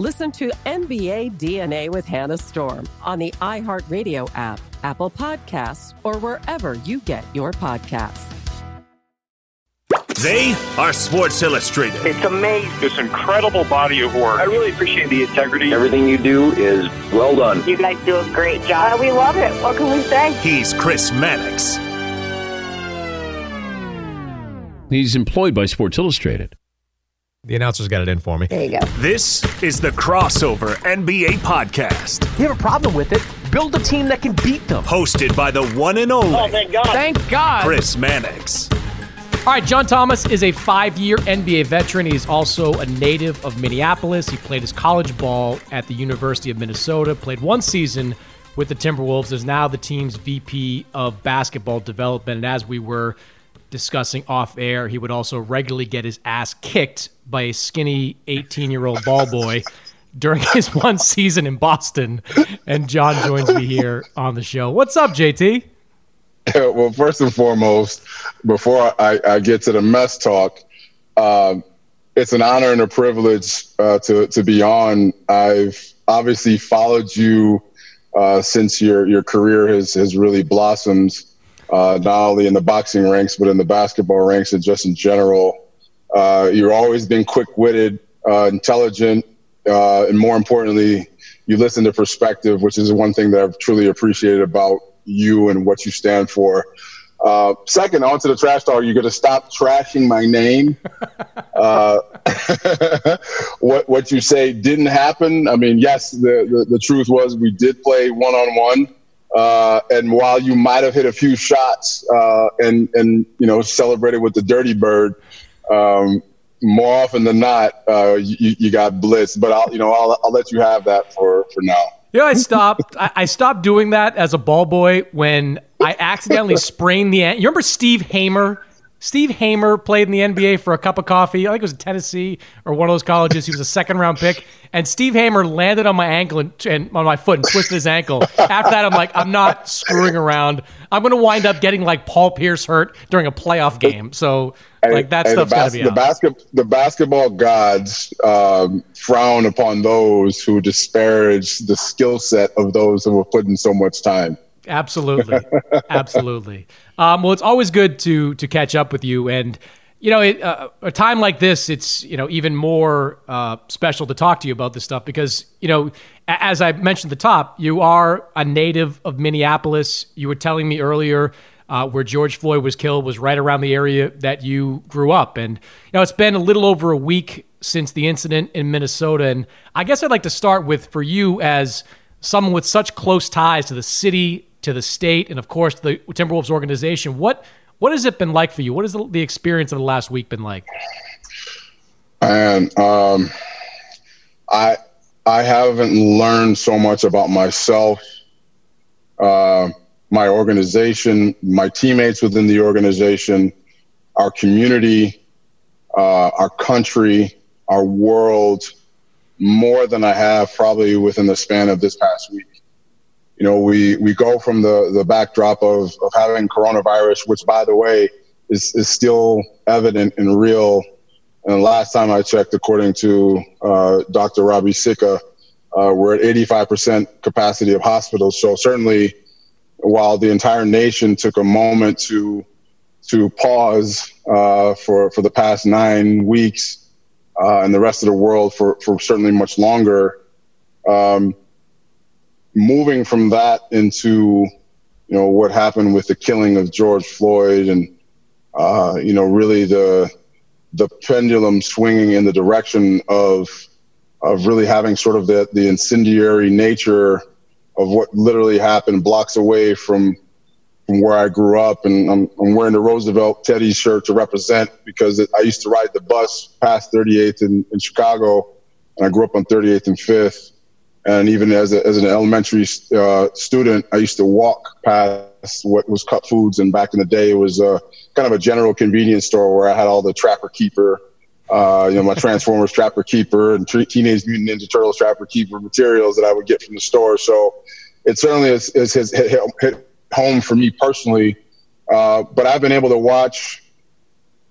Listen to NBA DNA with Hannah Storm on the iHeartRadio app, Apple Podcasts, or wherever you get your podcasts. They are Sports Illustrated. It's amazing. This incredible body of work. I really appreciate the integrity. Everything you do is well done. You guys do a great job. Uh, we love it. What can we say? He's Chris Mannix. He's employed by Sports Illustrated. The announcers got it in for me. There you go. This is the Crossover NBA Podcast. You have a problem with it? Build a team that can beat them. Hosted by the one and only. Oh, thank God. Thank God. Chris Mannix. All right, John Thomas is a five year NBA veteran. He's also a native of Minneapolis. He played his college ball at the University of Minnesota, played one season with the Timberwolves, is now the team's VP of basketball development. And as we were discussing off air, he would also regularly get his ass kicked by a skinny 18 year old ball boy during his one season in Boston. And John joins me here on the show. What's up, JT? well, first and foremost, before I, I get to the mess talk, um, it's an honor and a privilege uh, to to be on. I've obviously followed you uh, since your your career has has really blossomed, uh, not only in the boxing ranks but in the basketball ranks and just in general. Uh, you've always been quick witted, uh, intelligent, uh, and more importantly, you listen to perspective, which is one thing that I've truly appreciated about you and what you stand for. Uh, second, onto the trash talk. You're going to stop trashing my name. uh, what what you say didn't happen. I mean, yes, the, the, the truth was we did play one on one. And while you might have hit a few shots uh, and and you know celebrated with the dirty bird, um, more often than not, uh, you, you got blitzed. But I'll you know I'll, I'll let you have that for for now. You know, I stopped. I, stopped doing that as a ball boy when I accidentally sprained the. an- You remember Steve Hamer? Steve Hamer played in the NBA for a cup of coffee. I think it was Tennessee or one of those colleges. He was a second round pick, and Steve Hamer landed on my ankle and, and on my foot and twisted his ankle. After that, I'm like, I'm not screwing around. I'm going to wind up getting like Paul Pierce hurt during a playoff game. So like that Hey, stuff's the, got to be the basket the basketball gods um, frown upon those who disparage the skill set of those who have put in so much time. Absolutely, absolutely. Um, well, it's always good to to catch up with you, and you know, it, uh, a time like this, it's you know even more uh, special to talk to you about this stuff because you know, as I mentioned at the top, you are a native of Minneapolis. You were telling me earlier. Uh, where George Floyd was killed was right around the area that you grew up, and you know it's been a little over a week since the incident in Minnesota. And I guess I'd like to start with for you as someone with such close ties to the city, to the state, and of course the Timberwolves organization. What What has it been like for you? What has the, the experience of the last week been like? And um, I I haven't learned so much about myself, uh, my organization, my teammates within the organization, our community, uh, our country, our world, more than I have probably within the span of this past week. You know, we, we go from the, the backdrop of, of having coronavirus, which, by the way, is, is still evident and real. And last time I checked, according to uh, Dr. Robbie Sika, uh, we're at 85% capacity of hospitals. So certainly, while the entire nation took a moment to to pause uh, for for the past nine weeks, uh, and the rest of the world for for certainly much longer. Um, moving from that into you know what happened with the killing of George Floyd, and uh, you know really the the pendulum swinging in the direction of of really having sort of the the incendiary nature of what literally happened blocks away from from where I grew up, and I'm, I'm wearing the Roosevelt Teddy shirt to represent because I used to ride the bus past 38th in, in Chicago, and I grew up on 38th and 5th. And even as, a, as an elementary uh, student, I used to walk past what was Cup Foods, and back in the day, it was uh, kind of a general convenience store where I had all the Trapper Keeper, uh, you know, my Transformers Trapper Keeper and Teenage Mutant Ninja Turtles Trapper Keeper materials that I would get from the store. So it certainly has, has hit, hit home for me personally. Uh, but I've been able to watch,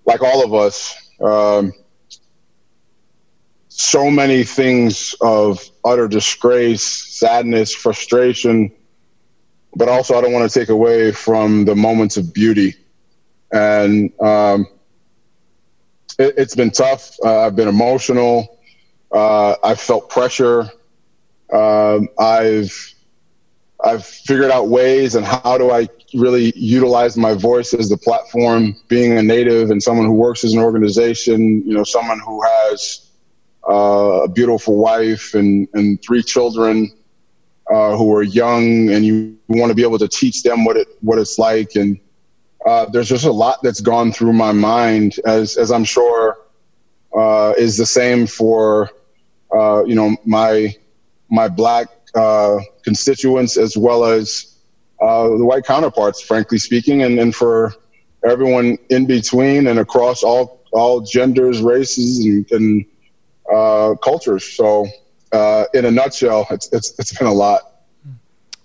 like all of us, um, so many things of utter disgrace, sadness, frustration. But also, I don't want to take away from the moments of beauty. And um, it, has been tough. Uh, I've been emotional. Uh, I've felt pressure. Um, I've I've figured out ways and how do I really utilize my voice as the platform, being a native and someone who works as an organization, you know, someone who has uh, a beautiful wife and, and three children uh, who are young and you want to be able to teach them what it, what it's like. And uh, there's just a lot that's gone through my mind as, as I'm sure uh, is the same for, uh, you know, my, my black uh, constituents as well as the white counterparts, frankly speaking, and, and for everyone in between and across all all genders, races, and, and uh, cultures. So, uh, in a nutshell, it's, it's it's been a lot.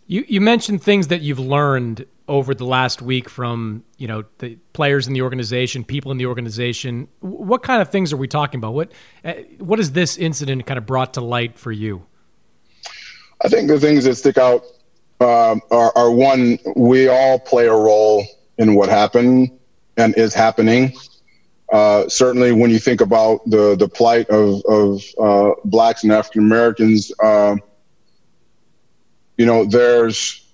You you mentioned things that you've learned over the last week from you know the players in the organization, people in the organization. What kind of things are we talking about? What uh, what has this incident kind of brought to light for you? I think the things that stick out um, are, are, one, we all play a role in what happened and is happening. Uh, certainly, when you think about the the plight of of uh, blacks and African Americans, uh, you know, there's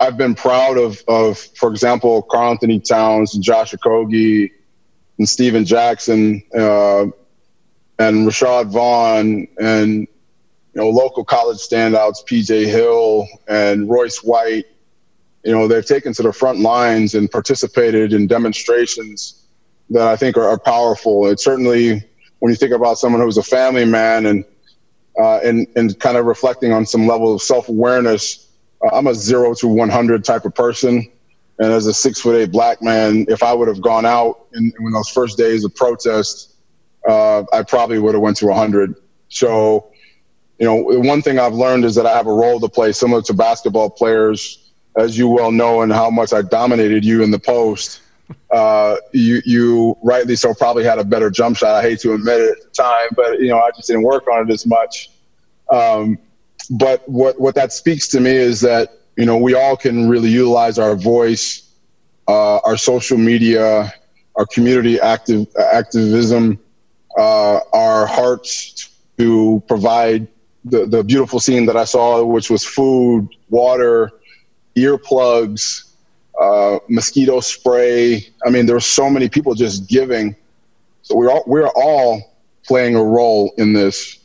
I've been proud of of, for example, Karl-Anthony Towns and Josh Okogie and Stephen Jackson uh, and Rashad Vaughn and you know, local college standouts, PJ Hill and Royce White, you know, they've taken to the front lines and participated in demonstrations that I think are, are powerful. It's certainly when you think about someone who's a family man and uh, and and kind of reflecting on some level of self awareness. Uh, I'm a zero to 100 type of person, and as a six foot eight black man, if I would have gone out in, in those first days of protest, uh, I probably would have went to 100. So you know, one thing I've learned is that I have a role to play similar to basketball players, as you well know, and how much I dominated you in the post. Uh, you, you rightly so probably had a better jump shot. I hate to admit it at the time, but you know, I just didn't work on it as much. Um, but what, what that speaks to me is that, you know, we all can really utilize our voice, uh, our social media, our community active activism, uh, our hearts to provide the, the beautiful scene that I saw, which was food, water, earplugs, uh, mosquito spray. I mean, there were so many people just giving. So we're all, we're all playing a role in this.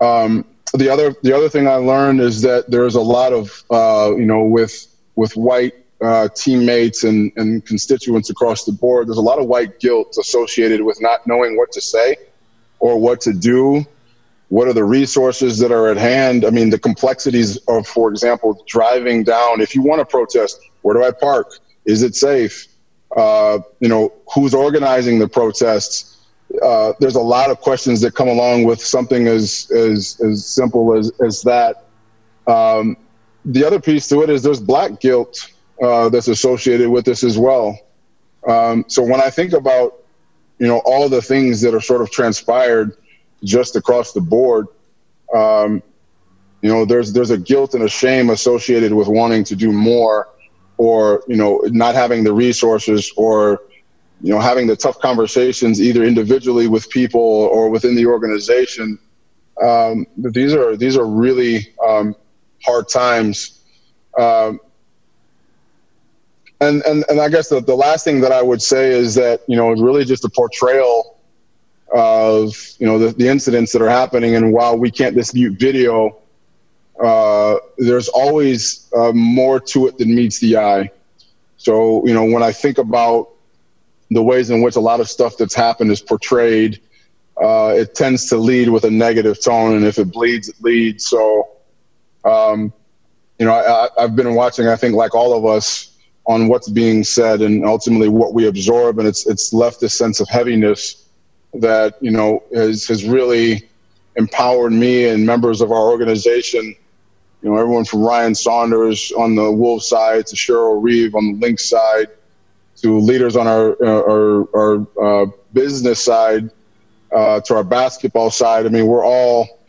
Um, the other the other thing I learned is that there's a lot of uh, you know with with white uh, teammates and, and constituents across the board, there's a lot of white guilt associated with not knowing what to say or what to do. What are the resources that are at hand? I mean, the complexities of, for example, driving down. If you want to protest, where do I park? Is it safe? Uh, you know, who's organizing the protests? Uh, there's a lot of questions that come along with something as as as simple as as that. Um, the other piece to it is there's black guilt uh, that's associated with this as well. Um, so when I think about you know all the things that are sort of transpired just across the board, um, you know there's there's a guilt and a shame associated with wanting to do more, or you know not having the resources, or you know having the tough conversations either individually with people or within the organization. Um, these are these are really um, hard times. Um, and, and, and I guess the, the last thing that I would say is that, you know, it's really just a portrayal of, you know, the, the incidents that are happening. And while we can't dispute video, uh, there's always uh, more to it than meets the eye. So, you know, when I think about the ways in which a lot of stuff that's happened is portrayed, uh, it tends to lead with a negative tone. And if it bleeds, it leads. So, um, you know, I, I've been watching, I think, like all of us, on what's being said and ultimately what we absorb, and it's it's left this sense of heaviness that you know has has really empowered me and members of our organization. You know, everyone from Ryan Saunders on the Wolves side to Cheryl Reeve on the Lynx side to leaders on our our, our uh, business side uh, to our basketball side. I mean, we're all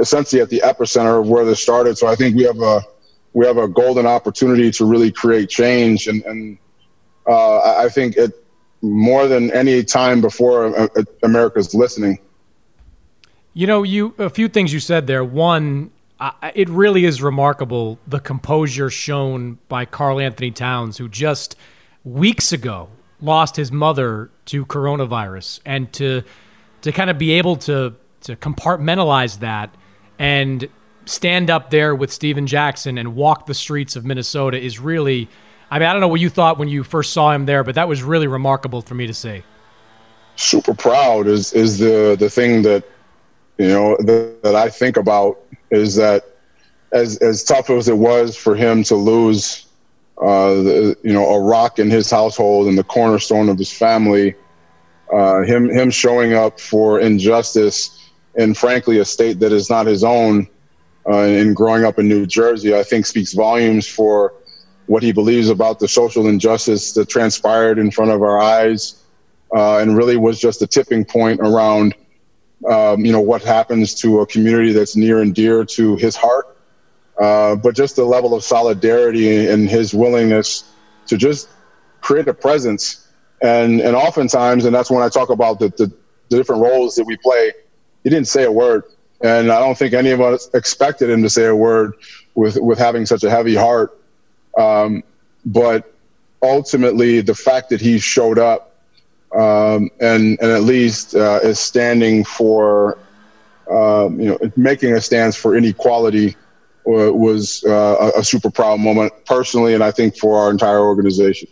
essentially at the epicenter of where this started. So I think we have a we have a golden opportunity to really create change, and, and uh, I think it more than any time before uh, uh, America's listening. You know, you a few things you said there. One, uh, it really is remarkable the composure shown by Karl-Anthony Towns, who just weeks ago lost his mother to coronavirus, and to to kind of be able to to compartmentalize that and stand up there with Stephen Jackson and walk the streets of Minnesota is really. I mean, I don't know what you thought when you first saw him there, but that was really remarkable for me to see. Super proud is is the the thing that you know that, that I think about is that as as tough as it was for him to lose, uh, the, you know, a rock in his household and the cornerstone of his family, uh, him him showing up for injustice in, frankly a state that is not his own uh, and growing up in New Jersey, I think speaks volumes for what he believes about the social injustice that transpired in front of our eyes, uh, and really was just a tipping point around, um, you know, what happens to a community that's near and dear to his heart. Uh, but just the level of solidarity and his willingness to just create a presence, and and oftentimes, and that's when I talk about the, the, the different roles that we play. He didn't say a word and I don't think any of us expected him to say a word with with having such a heavy heart. Um, but ultimately, the fact that he showed up um, and and at least uh, is standing for um, you know making a stance for inequality was uh, a super proud moment personally, and I think for our entire organization.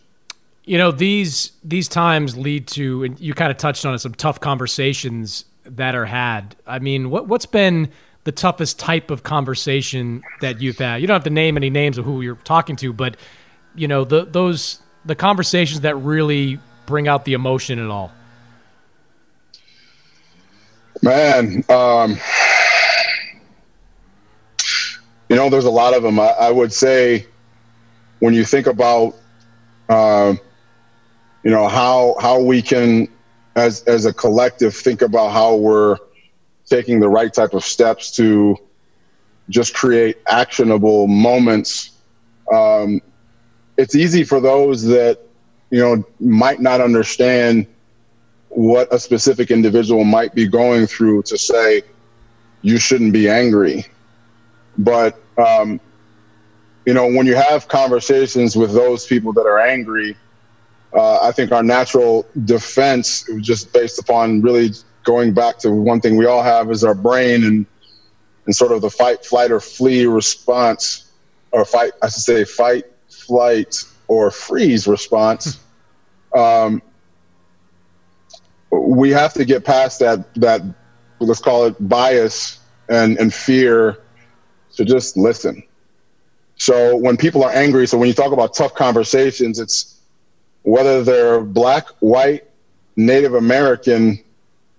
You know these these times lead to, and you kind of touched on it, some tough conversations that are had. I mean, what what's been the toughest type of conversation that you've had? You don't have to name any names of who you're talking to, but you know the those the conversations that really bring out the emotion and all. Man, um, you know, there's a lot of them. I, I would say when you think about, uh, you know, how how we can as as a collective think about how we're taking the right type of steps to just create actionable moments. Um, it's easy for those that you know might not understand what a specific individual might be going through to say you shouldn't be angry but um, you know when you have conversations with those people that are angry uh, I think our natural defense, just based upon really going back to one thing we all have is our brain and and sort of the fight, flight, or flee response, or fight, I should say, fight, flight, or freeze response. Um, we have to get past that that let's call it bias and and fear to just listen. So when people are angry, so when you talk about tough conversations, it's whether they're black, white, Native American.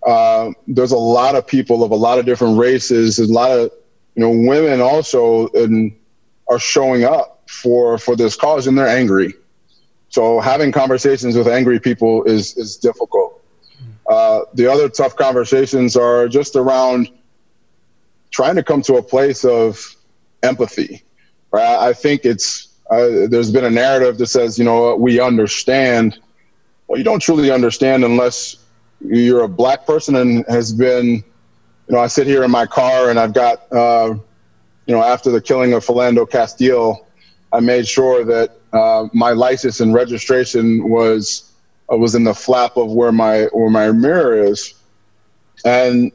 Uh, there's a lot of people of a lot of different races. There's a lot of you know women also and are showing up for for this cause and they're angry. So having conversations with angry people is is difficult. Uh, the other tough conversations are just around trying to come to a place of empathy. Right? I think it's uh, there's been a narrative that says, you know, we understand. Well, you don't truly understand unless you're a black person and has been, you know, I sit here in my car and I've got, uh, you know, after the killing of Philando Castile, I made sure that uh, my license and registration was uh, was in the flap of where my where my mirror is, and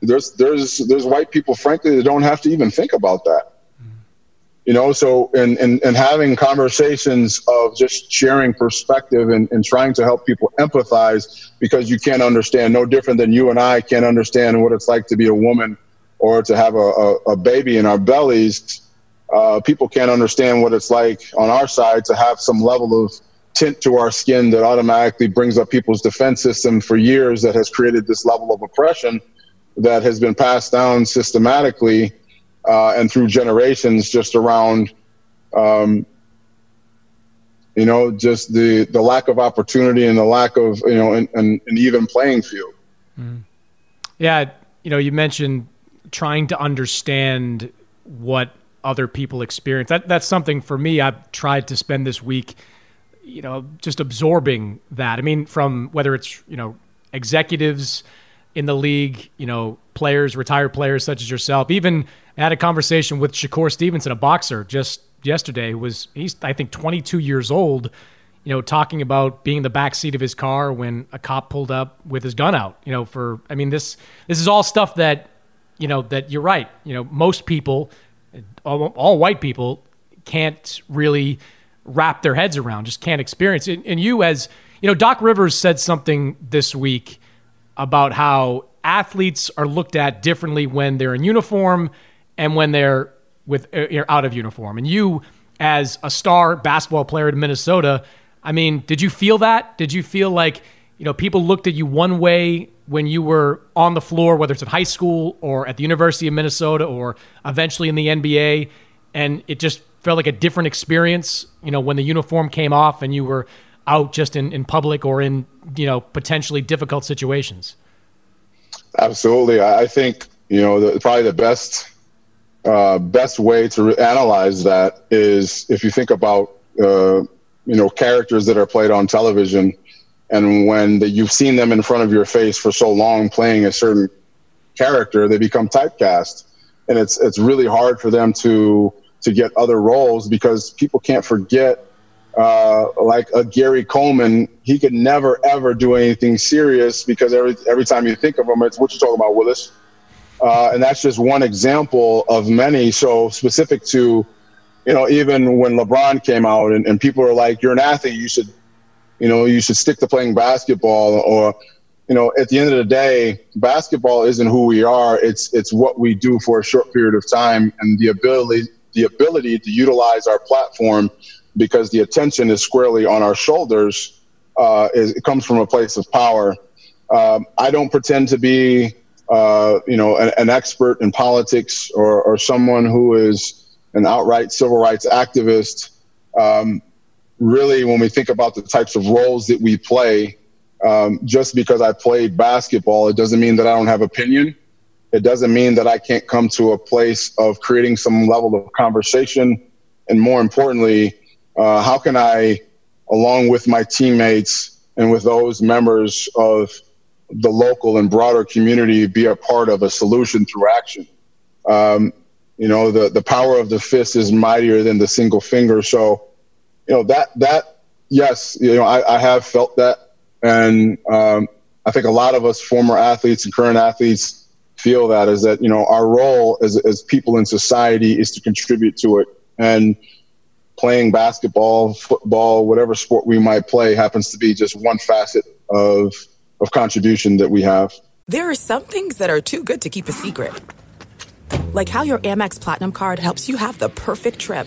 there's there's there's white people, frankly, that don't have to even think about that. You know, so and and and having conversations of just sharing perspective and, and trying to help people empathize because you can't understand no different than you and I can't understand what it's like to be a woman or to have a, a, a baby in our bellies. Uh, people can't understand what it's like on our side to have some level of tint to our skin that automatically brings up people's defense system for years that has created this level of oppression that has been passed down systematically uh, and through generations just around um, you know just the the lack of opportunity and the lack of you know an, an, even playing field mm. yeah you know you mentioned trying to understand what other people experience that that's something for me i've tried to spend this week you know just absorbing that i mean from whether it's you know executives in the league, you know, players, retired players such as yourself. Even had a conversation with Shakur Stevenson, a boxer, just yesterday. Was he's I think 22 years old, you know, talking about being in the back seat of his car when a cop pulled up with his gun out. You know, for I mean this this is all stuff that you know that you're right. You know, most people, all, all white people, can't really wrap their heads around, just can't experience it. And you, as you know, Doc Rivers said something this week about how athletes are looked at differently when they're in uniform and when they're with uh, out of uniform. And you, as a star basketball player in Minnesota, I mean, did you feel that? Did you feel like you know people looked at you one way when you were on the floor, whether it's at high school or at the University of Minnesota or eventually in the NBA, and it just felt like a different experience, you know, when the uniform came off and you were out just in, in public or in you know potentially difficult situations. Absolutely. I think you know the, probably the best uh, best way to re- analyze that is if you think about uh, you know characters that are played on television and when the, you've seen them in front of your face for so long playing a certain character they become typecast and it's it's really hard for them to to get other roles because people can't forget uh, like a Gary Coleman, he could never ever do anything serious because every every time you think of him, it's what you talking about, Willis. Uh, and that's just one example of many. So specific to, you know, even when LeBron came out and, and people are like, "You're an athlete, you should, you know, you should stick to playing basketball," or, you know, at the end of the day, basketball isn't who we are. It's it's what we do for a short period of time, and the ability the ability to utilize our platform because the attention is squarely on our shoulders. Uh, is, it comes from a place of power. Um, I don't pretend to be, uh, you know, an, an, expert in politics or, or someone who is an outright civil rights activist. Um, really, when we think about the types of roles that we play, um, just because I played basketball, it doesn't mean that I don't have opinion. It doesn't mean that I can't come to a place of creating some level of conversation, and more importantly, uh, how can I, along with my teammates and with those members of the local and broader community, be a part of a solution through action? Um, you know, the, the power of the fist is mightier than the single finger. So, you know, that, that, yes, you know, I, I have felt that. And um, I think a lot of us former athletes and current athletes feel that is that, you know, our role as, as people in society is to contribute to it. And, playing basketball, football, whatever sport we might play happens to be just one facet of of contribution that we have. There are some things that are too good to keep a secret. Like how your Amex Platinum card helps you have the perfect trip.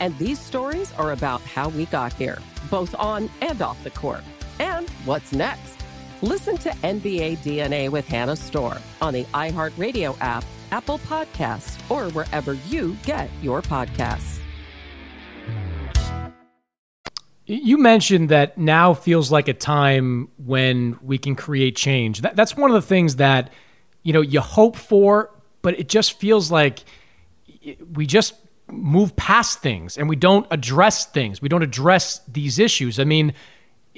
And these stories are about how we got here, both on and off the court. And what's next? Listen to NBA DNA with Hannah Storm on the iHeartRadio app, Apple Podcasts, or wherever you get your podcasts. You mentioned that now feels like a time when we can create change. That, that's one of the things that you know you hope for, but it just feels like we just move past things and we don't address things. We don't address these issues. I mean,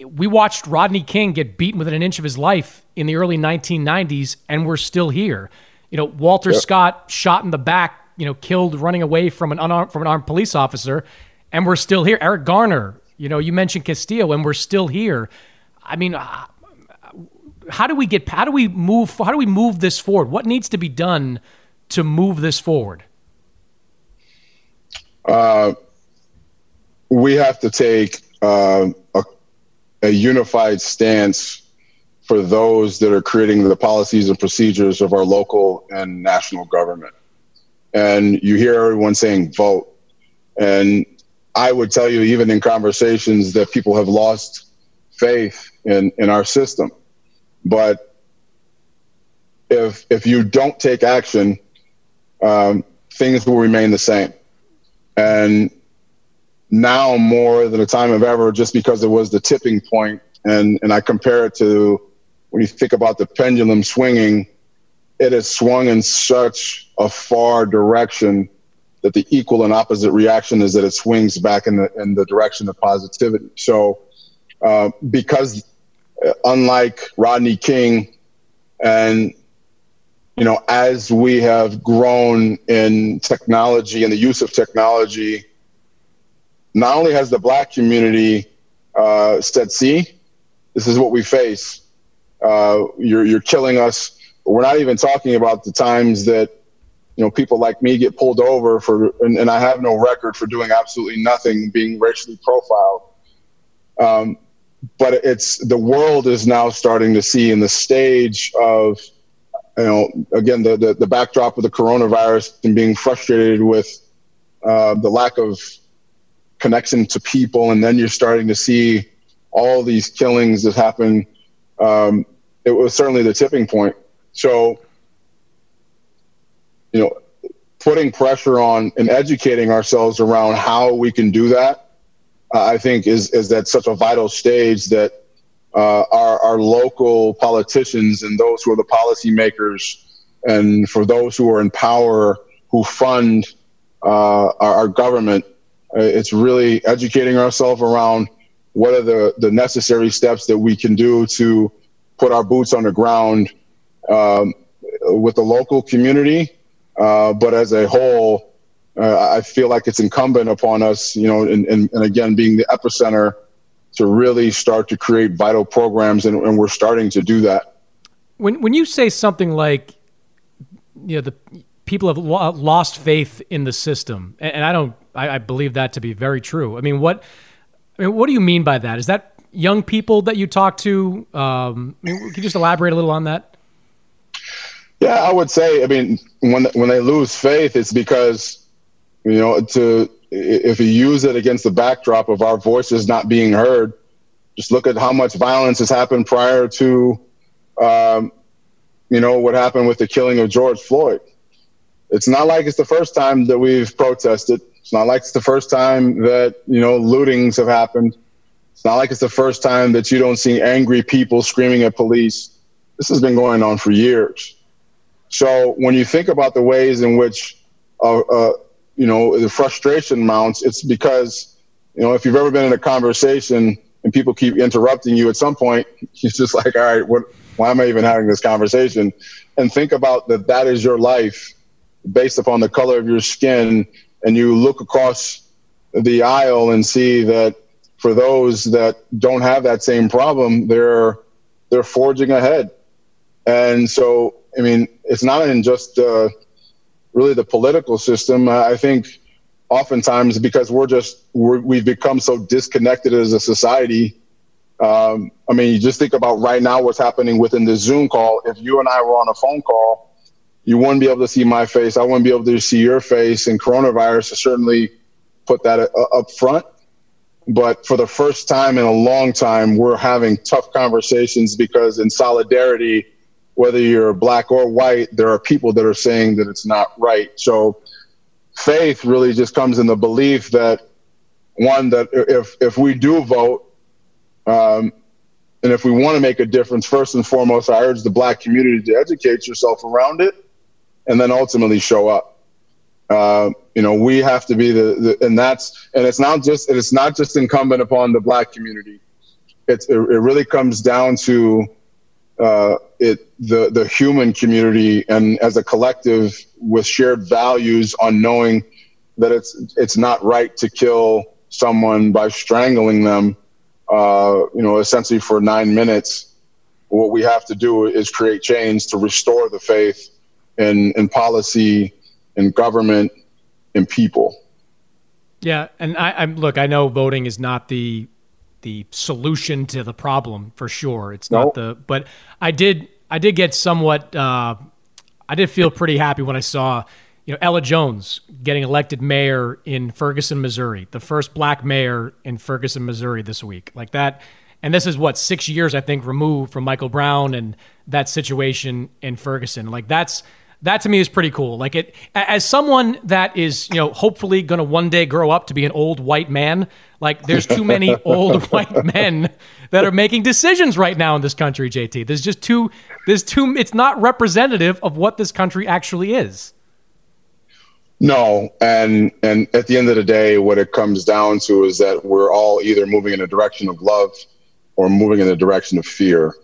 we watched Rodney King get beaten within an inch of his life in the early 1990s, and we're still here. You know, Walter yep. Scott shot in the back, you know, killed running away from an unarmed from an armed police officer, and we're still here. Eric Garner, you know, you mentioned Castillo, and we're still here. I mean, uh, how do we get? How do we move? How do we move this forward? What needs to be done to move this forward? Uh, we have to take uh, a, a, unified stance for those that are creating the policies and procedures of our local and national government. And you hear everyone saying vote. And I would tell you, even in conversations, that people have lost faith in, in our system. But if, if you don't take action, um, things will remain the same. And now more than a time of ever, just because it was the tipping point, and and I compare it to when you think about the pendulum swinging, it has swung in such a far direction that the equal and opposite reaction is that it swings back in the in the direction of positivity. So, uh, because uh, unlike Rodney King and you know, as we have grown in technology and the use of technology, not only has the black community uh, said, see, this is what we face. Uh, you're, you're killing us. We're not even talking about the times that, you know, people like me get pulled over for, and, and I have no record for doing absolutely nothing, being racially profiled. Um, but it's the world is now starting to see in the stage of, you know, again, the, the, the backdrop of the coronavirus and being frustrated with uh, the lack of connection to people. And then you're starting to see all these killings that happen. Um, it was certainly the tipping point. So, you know, putting pressure on and educating ourselves around how we can do that, uh, I think is, is that such a vital stage that uh, our, our local politicians and those who are the policymakers and for those who are in power who fund uh, our, our, government, uh, it's really educating ourselves around what are the, the necessary steps that we can do to put our boots on the ground um, with the local community. Uh, but as a whole, uh, I feel like it's incumbent upon us, you know, and, and, and again, being the epicenter to really start to create vital programs, and, and we're starting to do that. When when you say something like, you know, the people have lo- lost faith in the system, and, and I don't, I, I, believe that to be very true. I mean, what, I mean, what do you mean by that? Is that young people that you talk to? Um, can you just elaborate a little on that? Yeah, I would say. I mean, when when they lose faith, it's because you know to if you use it against the backdrop of our voices not being heard, just look at how much violence has happened prior to, um, you know, what happened with the killing of George Floyd. It's not like it's the first time that we've protested. It's not like it's the first time that, you know, lootings have happened. It's not like it's the first time that you don't see angry people screaming at police. This has been going on for years. So when you think about the ways in which uh, uh, you know, the frustration mounts, it's because, you know, if you've ever been in a conversation and people keep interrupting you at some point, you're just like, all right, what, why am I even having this conversation? And think about that that is your life based upon the color of your skin. And you look across the aisle and see that for those that don't have that same problem, they're, they're forging ahead. And so, I mean, it's not in just, uh, really the political system. I think oftentimes because we're just we have become so disconnected as a society. Um, I mean, you just think about right now what's happening within the Zoom call. If you and I were on a phone call, you wouldn't be able to see my face. I wouldn't be able to see your face. And coronavirus has certainly put that uh, up front. But for the first time in a long time, we're having tough conversations because in solidarity, whether you're black or white, there are people that are saying that it's not right. So faith really just comes in the belief that one that if if we do vote, um, and if we want to make a difference, first and foremost, I urge the black community to educate yourself around it, and then ultimately show up. Uh, you know, we have to be the, the, and that's and it's not just it's not just incumbent upon the black community. It's it, it really comes down to uh, it the the human community and as a collective with shared values on knowing that it's it's not right to kill someone by strangling them, uh, you know, essentially for nine minutes. What we have to do is create change to restore the faith in in policy, in government, in people. Yeah, and I, I'm look. I know voting is not the the solution to the problem for sure. It's nope. not the but I did I did get somewhat uh, I did feel pretty happy when I saw you know Ella Jones getting elected mayor in Ferguson, Missouri, the first black mayor in Ferguson, Missouri this week. Like that and this is what 6 years I think removed from Michael Brown and that situation in Ferguson. Like that's that to me is pretty cool. Like it, as someone that is, you know, hopefully going to one day grow up to be an old white man. Like there's too many old white men that are making decisions right now in this country. JT, there's just too, there's too. It's not representative of what this country actually is. No, and and at the end of the day, what it comes down to is that we're all either moving in a direction of love or moving in the direction of fear,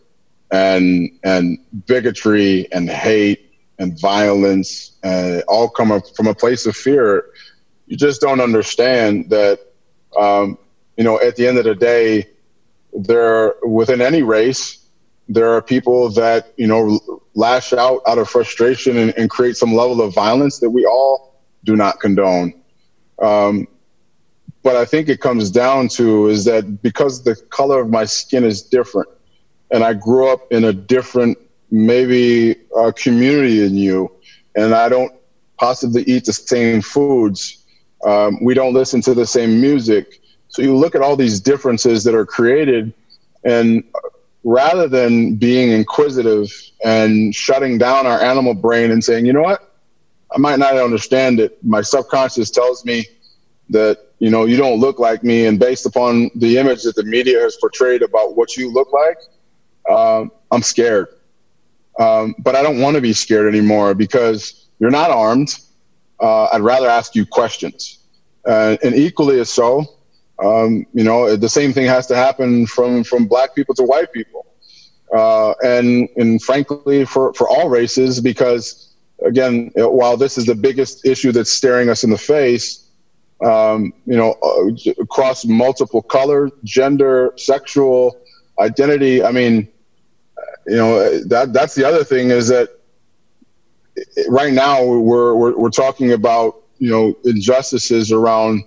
and and bigotry and hate and violence, and all come from a place of fear. You just don't understand that. Um, you know, at the end of the day, there within any race, there are people that you know lash out out of frustration and, and create some level of violence that we all do not condone. Um, but I think it comes down to is that because the color of my skin is different, and I grew up in a different maybe uh, community than you, and I don't possibly eat the same foods. Um, we don't listen to the same music. So you look at all these differences that are created, and rather than being inquisitive and shutting down our animal brain and saying, you know what, I might not understand it. My subconscious tells me that you know you don't look like me, and based upon the image that the media has portrayed about what you look like, um, I'm scared. Um, but I don't want to be scared anymore because you're not armed. Uh, I'd rather ask you questions, uh, and equally as so, um, you know, the same thing has to happen from from black people to white people, uh, and and frankly for for all races because again, while this is the biggest issue that's staring us in the face, um, you know, uh, across multiple color, gender, sexual identity. I mean, you know, that that's the other thing is that right now we're we're, we're talking about you know injustices around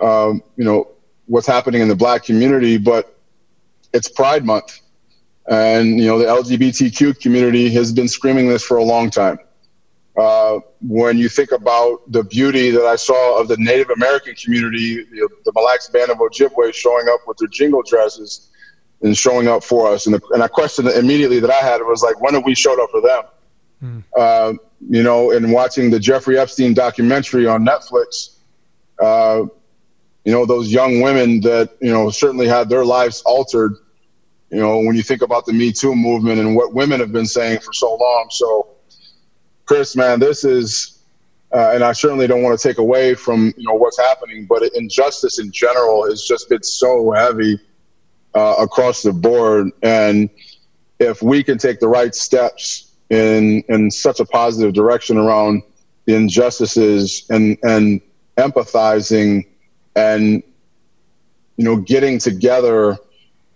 um, you know what's happening in the black community, but it's Pride Month. And, you know, the LGBTQ community has been screaming this for a long time. Uh, when you think about the beauty that I saw of the Native American community, the, the Mille Lacs Band of Ojibwe showing up with their jingle dresses and showing up for us. And, the, and a question immediately that I had was like, when have we showed up for them? Mm. Uh, you know, and watching the Jeffrey Epstein documentary on Netflix, uh, you know, those young women that, you know, certainly had their lives altered, you know, when you think about the Me Too movement and what women have been saying for so long. So, Chris, man, this is, uh, and I certainly don't want to take away from, you know, what's happening, but injustice in general has just been so heavy uh, across the board. And if we can take the right steps in, in such a positive direction around the injustices and, and empathizing and you know getting together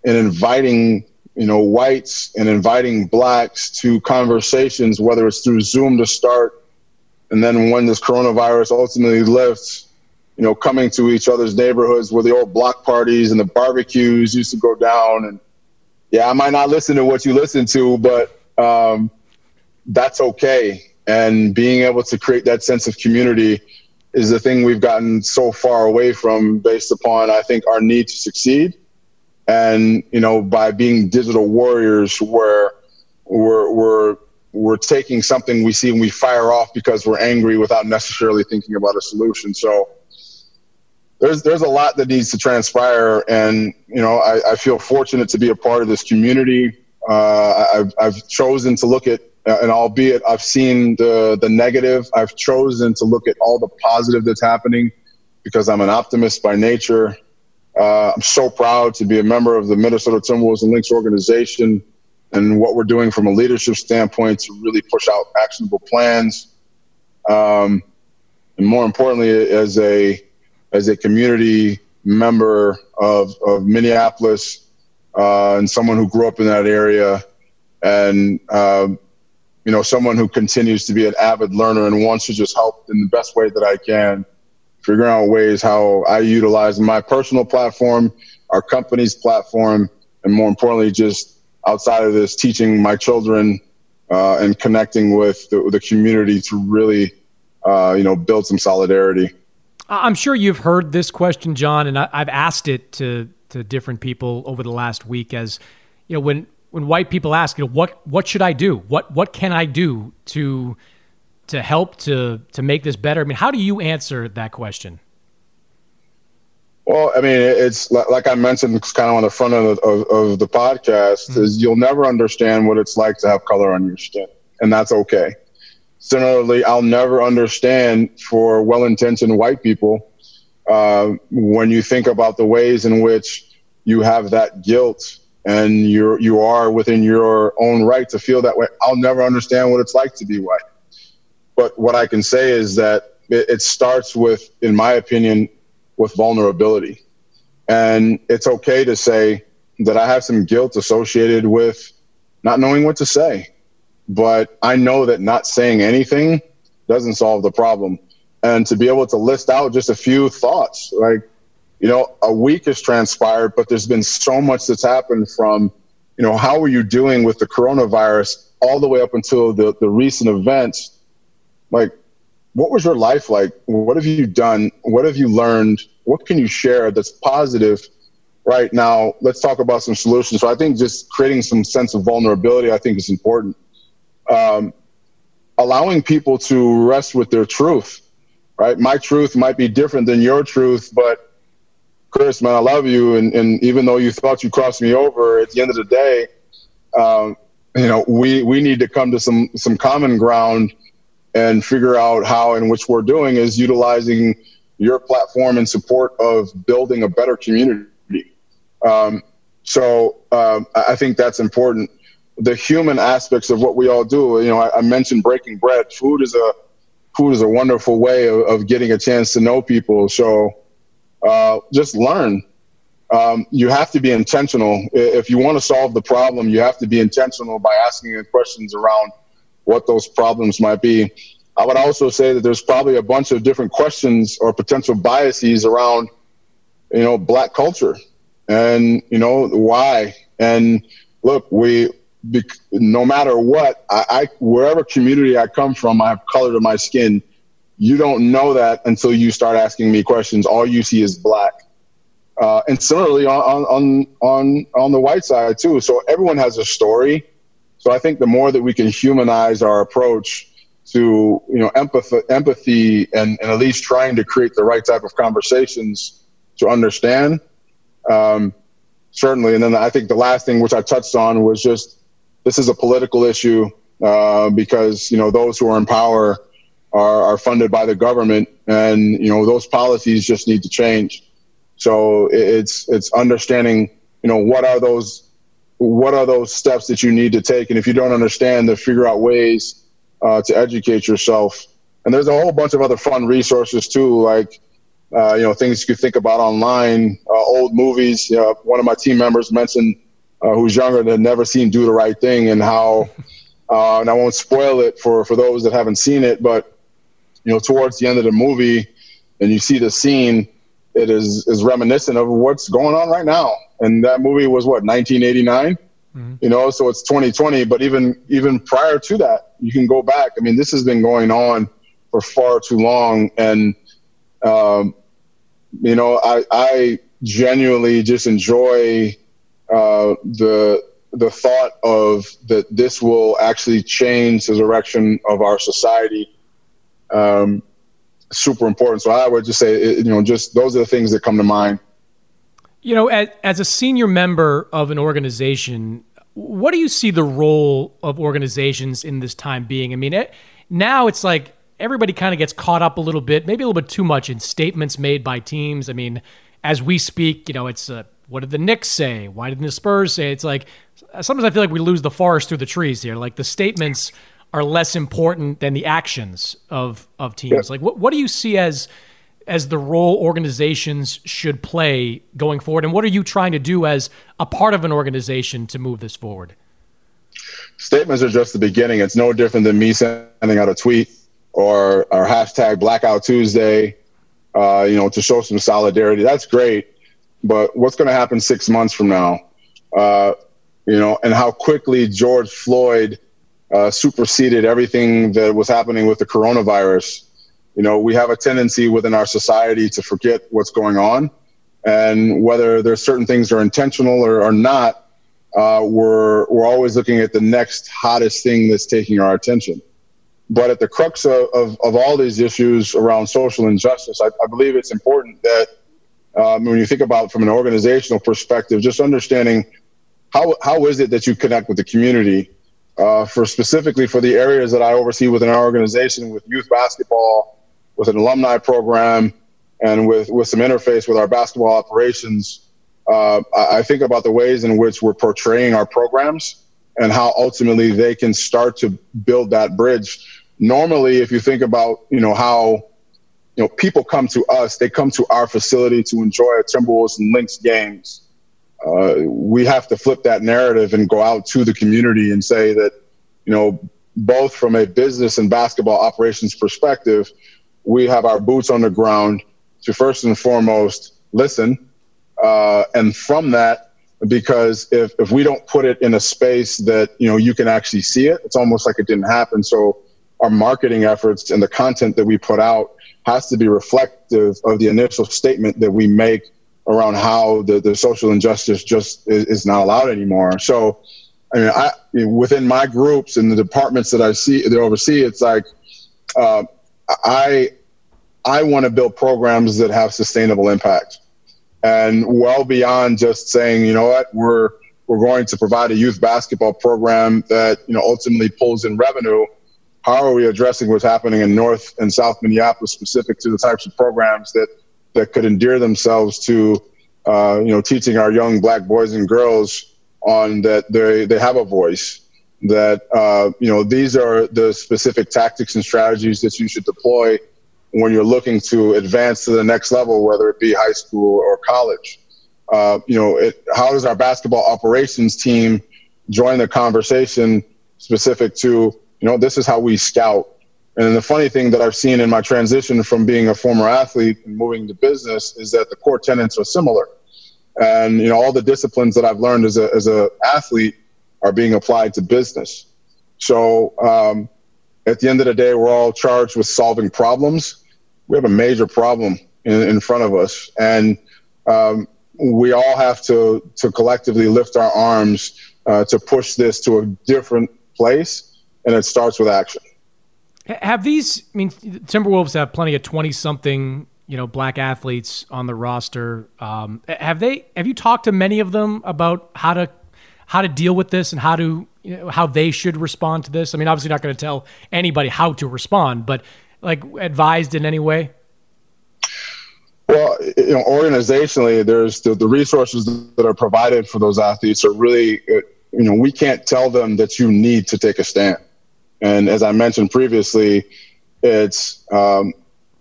and inviting you know whites and inviting blacks to conversations whether it's through zoom to start and then when this coronavirus ultimately lifts you know coming to each other's neighborhoods where the old block parties and the barbecues used to go down. And yeah i might not listen to what you listen to but um, that's okay. And being able to create that sense of community is the thing we've gotten so far away from based upon I think our need to succeed. And you know by being digital warriors where we're we're we're taking something we see and we fire off because we're angry without necessarily thinking about a solution. So there's there's a lot that needs to transpire and you know I, I feel fortunate to be a part of this community uh, I've, I've chosen to look at and albeit I've seen the the negative, I've chosen to look at all the positive that's happening because I'm an optimist by nature. Uh, I'm so proud to be a member of the Minnesota Timberwolves and Lynx organization and what we're doing from a leadership standpoint to really push out actionable plans. Um, and more importantly, as a as a community member of, of Minneapolis uh, and someone who grew up in that area, and um, you know, someone who continues to be an avid learner and wants to just help in the best way that I can, figuring out ways how I utilize my personal platform, our company's platform, and more importantly, just outside of this, teaching my children uh, and connecting with the, the community to really, uh, you know, build some solidarity. I'm sure you've heard this question, John, and I, I've asked it to to different people over the last week. As you know, when when white people ask, you know, what what should I do? What what can I do to to help to to make this better? I mean, how do you answer that question? Well, I mean, it's like I mentioned, kind of on the front end of, of, of the podcast, mm-hmm. is you'll never understand what it's like to have color on your skin, and that's okay. Similarly, I'll never understand for well-intentioned white people uh, when you think about the ways in which you have that guilt and you're you are within your own right to feel that way. I'll never understand what it's like to be white. but what I can say is that it, it starts with, in my opinion, with vulnerability. And it's okay to say that I have some guilt associated with not knowing what to say. But I know that not saying anything doesn't solve the problem. And to be able to list out just a few thoughts, like, you know, a week has transpired, but there's been so much that's happened from, you know, how are you doing with the coronavirus all the way up until the, the recent events? Like, what was your life like? What have you done? What have you learned? What can you share that's positive right now? Let's talk about some solutions. So I think just creating some sense of vulnerability, I think is important. Um, allowing people to rest with their truth, right? My truth might be different than your truth, but Chris, man, I love you. And, and even though you thought you crossed me over, at the end of the day, um, you know, we, we need to come to some, some common ground and figure out how and which we're doing is utilizing your platform in support of building a better community. Um, so um, I think that's important. The human aspects of what we all do. You know, I, I mentioned breaking bread. Food is a food is a wonderful way of, of getting a chance to know people. So uh, just learn. Um, you have to be intentional. If you want to solve the problem, you have to be intentional by asking questions around what those problems might be. I would also say that there's probably a bunch of different questions or potential biases around, you know, black culture and, you know, why. And look, we, no matter what, I, I wherever community I come from, I have color to my skin. You don't know that until you start asking me questions. All you see is black. Uh, and similarly on, on, on, on the white side too. So everyone has a story so I think the more that we can humanize our approach to you know empathy, empathy and, and at least trying to create the right type of conversations to understand, um, certainly. And then I think the last thing which I touched on was just this is a political issue uh, because you know those who are in power are, are funded by the government, and you know those policies just need to change. So it's it's understanding you know what are those what are those steps that you need to take? And if you don't understand, to figure out ways uh, to educate yourself. And there's a whole bunch of other fun resources too, like uh, you know things you could think about online, uh, old movies. You know, one of my team members mentioned uh, who's younger that had never seen Do the Right Thing, and how. Uh, and I won't spoil it for for those that haven't seen it, but you know, towards the end of the movie, and you see the scene, it is is reminiscent of what's going on right now and that movie was what 1989 mm-hmm. you know so it's 2020 but even even prior to that you can go back i mean this has been going on for far too long and um, you know i i genuinely just enjoy uh, the the thought of that this will actually change the direction of our society um, super important so i would just say you know just those are the things that come to mind you know, as, as a senior member of an organization, what do you see the role of organizations in this time being? I mean, it, now it's like everybody kind of gets caught up a little bit, maybe a little bit too much in statements made by teams. I mean, as we speak, you know, it's uh, what did the Knicks say? Why didn't the Spurs say? It's like sometimes I feel like we lose the forest through the trees here. Like the statements are less important than the actions of of teams. Yeah. Like what what do you see as as the role organizations should play going forward? And what are you trying to do as a part of an organization to move this forward? Statements are just the beginning. It's no different than me sending out a tweet or or hashtag Blackout Tuesday, uh, you know, to show some solidarity. That's great, but what's going to happen six months from now? Uh, you know, and how quickly George Floyd uh, superseded everything that was happening with the coronavirus you know, we have a tendency within our society to forget what's going on. And whether there's certain things are intentional or, or not, uh, we're, we're always looking at the next hottest thing that's taking our attention. But at the crux of, of, of all these issues around social injustice, I, I believe it's important that um, when you think about from an organizational perspective, just understanding how, how is it that you connect with the community? Uh, for specifically for the areas that I oversee within our organization with youth basketball, with an alumni program and with, with some interface with our basketball operations, uh, I, I think about the ways in which we're portraying our programs and how ultimately they can start to build that bridge. Normally, if you think about, you know, how, you know, people come to us, they come to our facility to enjoy Timberwolves and Lynx games. Uh, we have to flip that narrative and go out to the community and say that, you know, both from a business and basketball operations perspective, we have our boots on the ground to first and foremost listen. Uh, and from that, because if, if we don't put it in a space that, you know, you can actually see it, it's almost like it didn't happen. So our marketing efforts and the content that we put out has to be reflective of the initial statement that we make around how the, the social injustice just is, is not allowed anymore. So, I mean, I within my groups and the departments that I see that oversee, it's like uh, I I want to build programs that have sustainable impact, and well beyond just saying, you know what, we're we're going to provide a youth basketball program that you know ultimately pulls in revenue. How are we addressing what's happening in North and South Minneapolis, specific to the types of programs that that could endear themselves to, uh, you know, teaching our young black boys and girls on that they they have a voice. That uh, you know these are the specific tactics and strategies that you should deploy when you're looking to advance to the next level, whether it be high school or college. Uh, you know, it, how does our basketball operations team join the conversation specific to you know this is how we scout and the funny thing that I've seen in my transition from being a former athlete and moving to business is that the core tenets are similar. And you know, all the disciplines that I've learned as a as a athlete are being applied to business. So um, at the end of the day, we're all charged with solving problems. We have a major problem in, in front of us, and um, we all have to to collectively lift our arms uh, to push this to a different place. And it starts with action. Have these? I mean, Timberwolves have plenty of twenty-something, you know, black athletes on the roster. Um, have they? Have you talked to many of them about how to how to deal with this and how to you know, how they should respond to this? I mean, obviously, not going to tell anybody how to respond, but like advised in any way. Well, you know, organizationally, there's the, the resources that are provided for those athletes are really, uh, you know, we can't tell them that you need to take a stand and as I mentioned previously, it's um,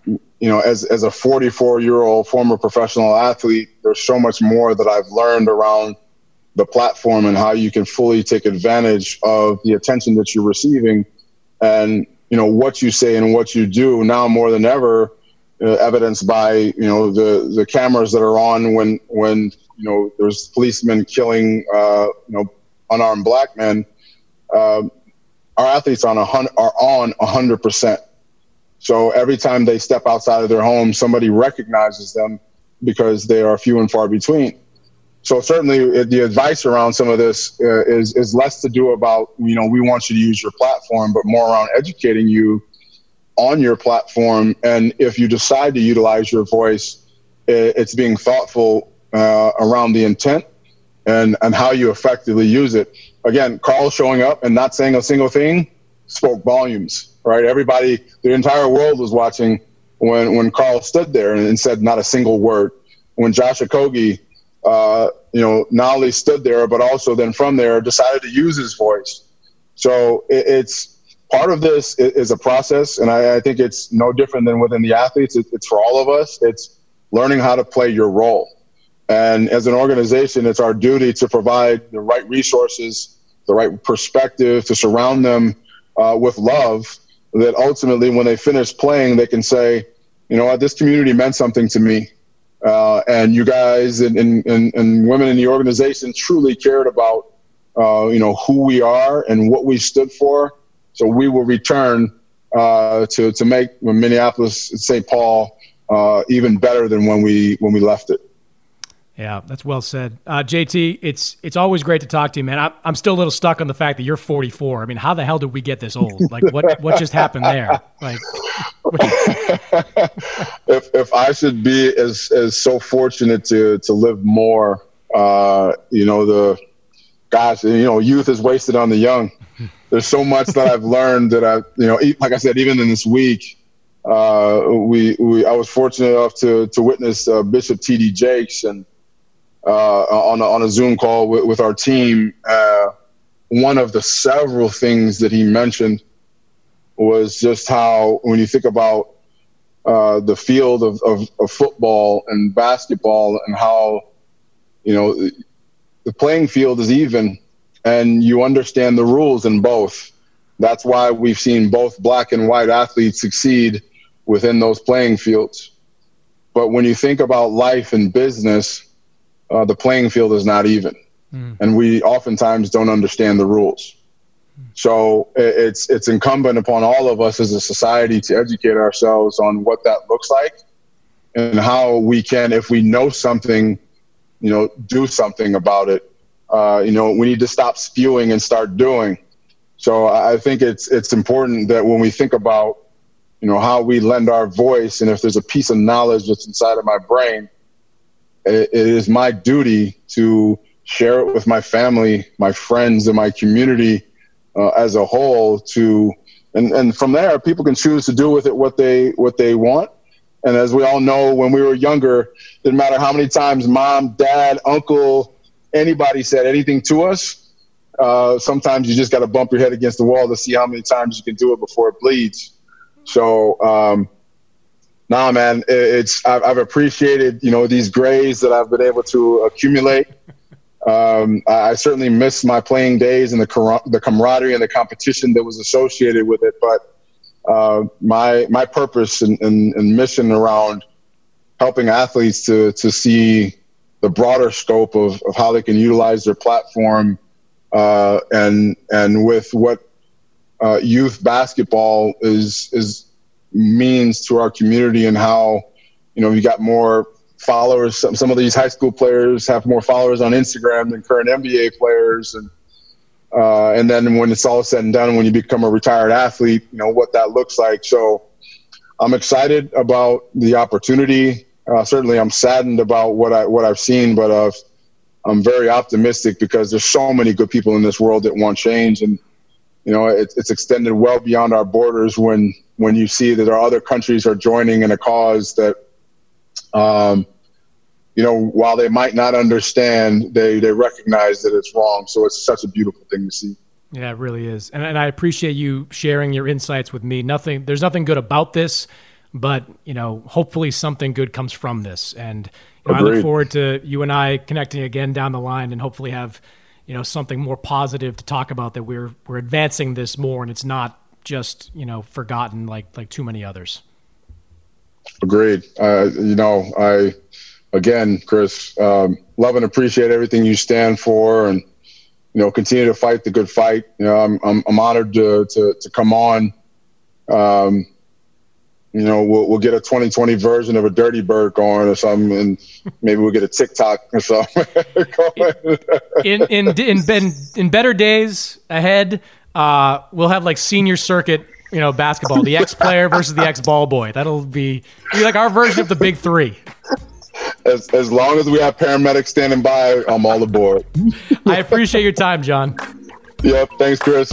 you know, as as a 44 year old former professional athlete, there's so much more that I've learned around the platform and how you can fully take advantage of the attention that you're receiving, and you know what you say and what you do now more than ever, uh, evidenced by you know the the cameras that are on when when you know there's policemen killing uh, you know unarmed black men. Uh, our athletes on a are on hundred percent. So every time they step outside of their home, somebody recognizes them because they are few and far between. So certainly the advice around some of this uh, is is less to do about you know we want you to use your platform, but more around educating you on your platform. And if you decide to utilize your voice, it's being thoughtful uh, around the intent and and how you effectively use it again, Karl showing up and not saying a single thing spoke volumes, right? Everybody, the entire world was watching when, when Karl stood there and, and said not a single word. When Josh Okogie, uh, you know, not only stood there, but also then from there decided to use his voice. So it, it's part of this is a process, and I, I, think it's no different than within the athletes. It, it's for all of us. It's learning how to play your role. And as an organization, it's our duty to provide the right resources, the right perspective, to surround them uh, with love that ultimately, when they finish playing, they can say, you know what, this community meant something to me. Uh, and you guys and, and, and, women in the organization truly cared about, uh, you know, who we are and what we stood for. So we will return uh, to, to make Minneapolis, St. Paul, uh, even better than when we, when we left it. Yeah, that's well said, uh, JT. It's it's always great to talk to you, man. I, I'm still a little stuck on the fact that you're 44. I mean, how the hell did we get this old? Like, what what just happened there? Like, if if I should be as as so fortunate to to live more, uh, you know, the gosh, you know, youth is wasted on the young. There's so much that I've learned that I, you know, like I said, even in this week, uh, we we I was fortunate enough to to witness uh, Bishop T.D. Jakes and uh, on a, on a Zoom call with, with our team, uh, one of the several things that he mentioned was just how when you think about uh, the field of, of, of, football and basketball and how you know the playing field is even and you understand the rules in both. That's why we've seen both black and white athletes succeed within those playing fields. But when you think about life and business uh, the playing field is not even mm. and we oftentimes don't understand the rules so it's it's incumbent upon all of us as a society to educate ourselves on what that looks like and how we can, if we know something, you know, do something about it. Uh, you know, we need to stop spewing and start doing. So I think it's it's important that when we think about, you know, how we lend our voice, and if there's a piece of knowledge that's inside of my brain, it, is my duty to share it with my family, my friends, and my community uh, as a whole to and, and from there people can choose to do with it what they what they want. And as we all know when we were younger didn't matter how many times mom dad uncle anybody said anything to us uh, sometimes you just got to bump your head against the wall to see how many times you can do it before it bleeds. So um, nah man it's I've, I've appreciated you know these grays that i've been able to accumulate um, I certainly miss my playing days and the, the camaraderie and the competition that was associated with it. But uh, my my purpose and, and, and, mission around helping athletes to to see the broader scope of, of how they can utilize their platform uh, and and with what uh, youth basketball is is means to our community and how you know we got more followers. Some, some of these high school players have more followers on Instagram than current NBA players, and uh, and then when it's all said and done, when you become a retired athlete, you know what that looks like. So I'm excited about the opportunity. Uh, certainly, I'm saddened about what I what I've seen, but uh, I'm very optimistic because there's so many good people in this world that want change, and you know it, it's extended well beyond our borders. When when you see that our other countries are joining in a cause that um, you know, while they might not understand, they they recognize that it's wrong. So it's such a beautiful thing to see. Yeah, it really is, and and I appreciate you sharing your insights with me. Nothing, there's nothing good about this, but you know, hopefully something good comes from this. And you know, I look forward to you and I connecting again down the line, and hopefully have you know something more positive to talk about. That we're we're advancing this more, and it's not just you know forgotten like like too many others. Agreed. Uh, you know, I again, Chris, um, love and appreciate everything you stand for, and you know, continue to fight the good fight. You know, I'm I'm, I'm honored to, to to come on. Um, you know, we'll we'll get a 2020 version of a Dirty Bird going or something, and maybe we'll get a TikTok or something. in, in in in in better days ahead, uh, we'll have like senior circuit you know, basketball, the ex player versus the ex ball boy. That'll be, be like our version of the big three as, as long as we have paramedics standing by, I'm all aboard. I appreciate your time, John. Yep. Thanks, Chris.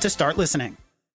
to start listening.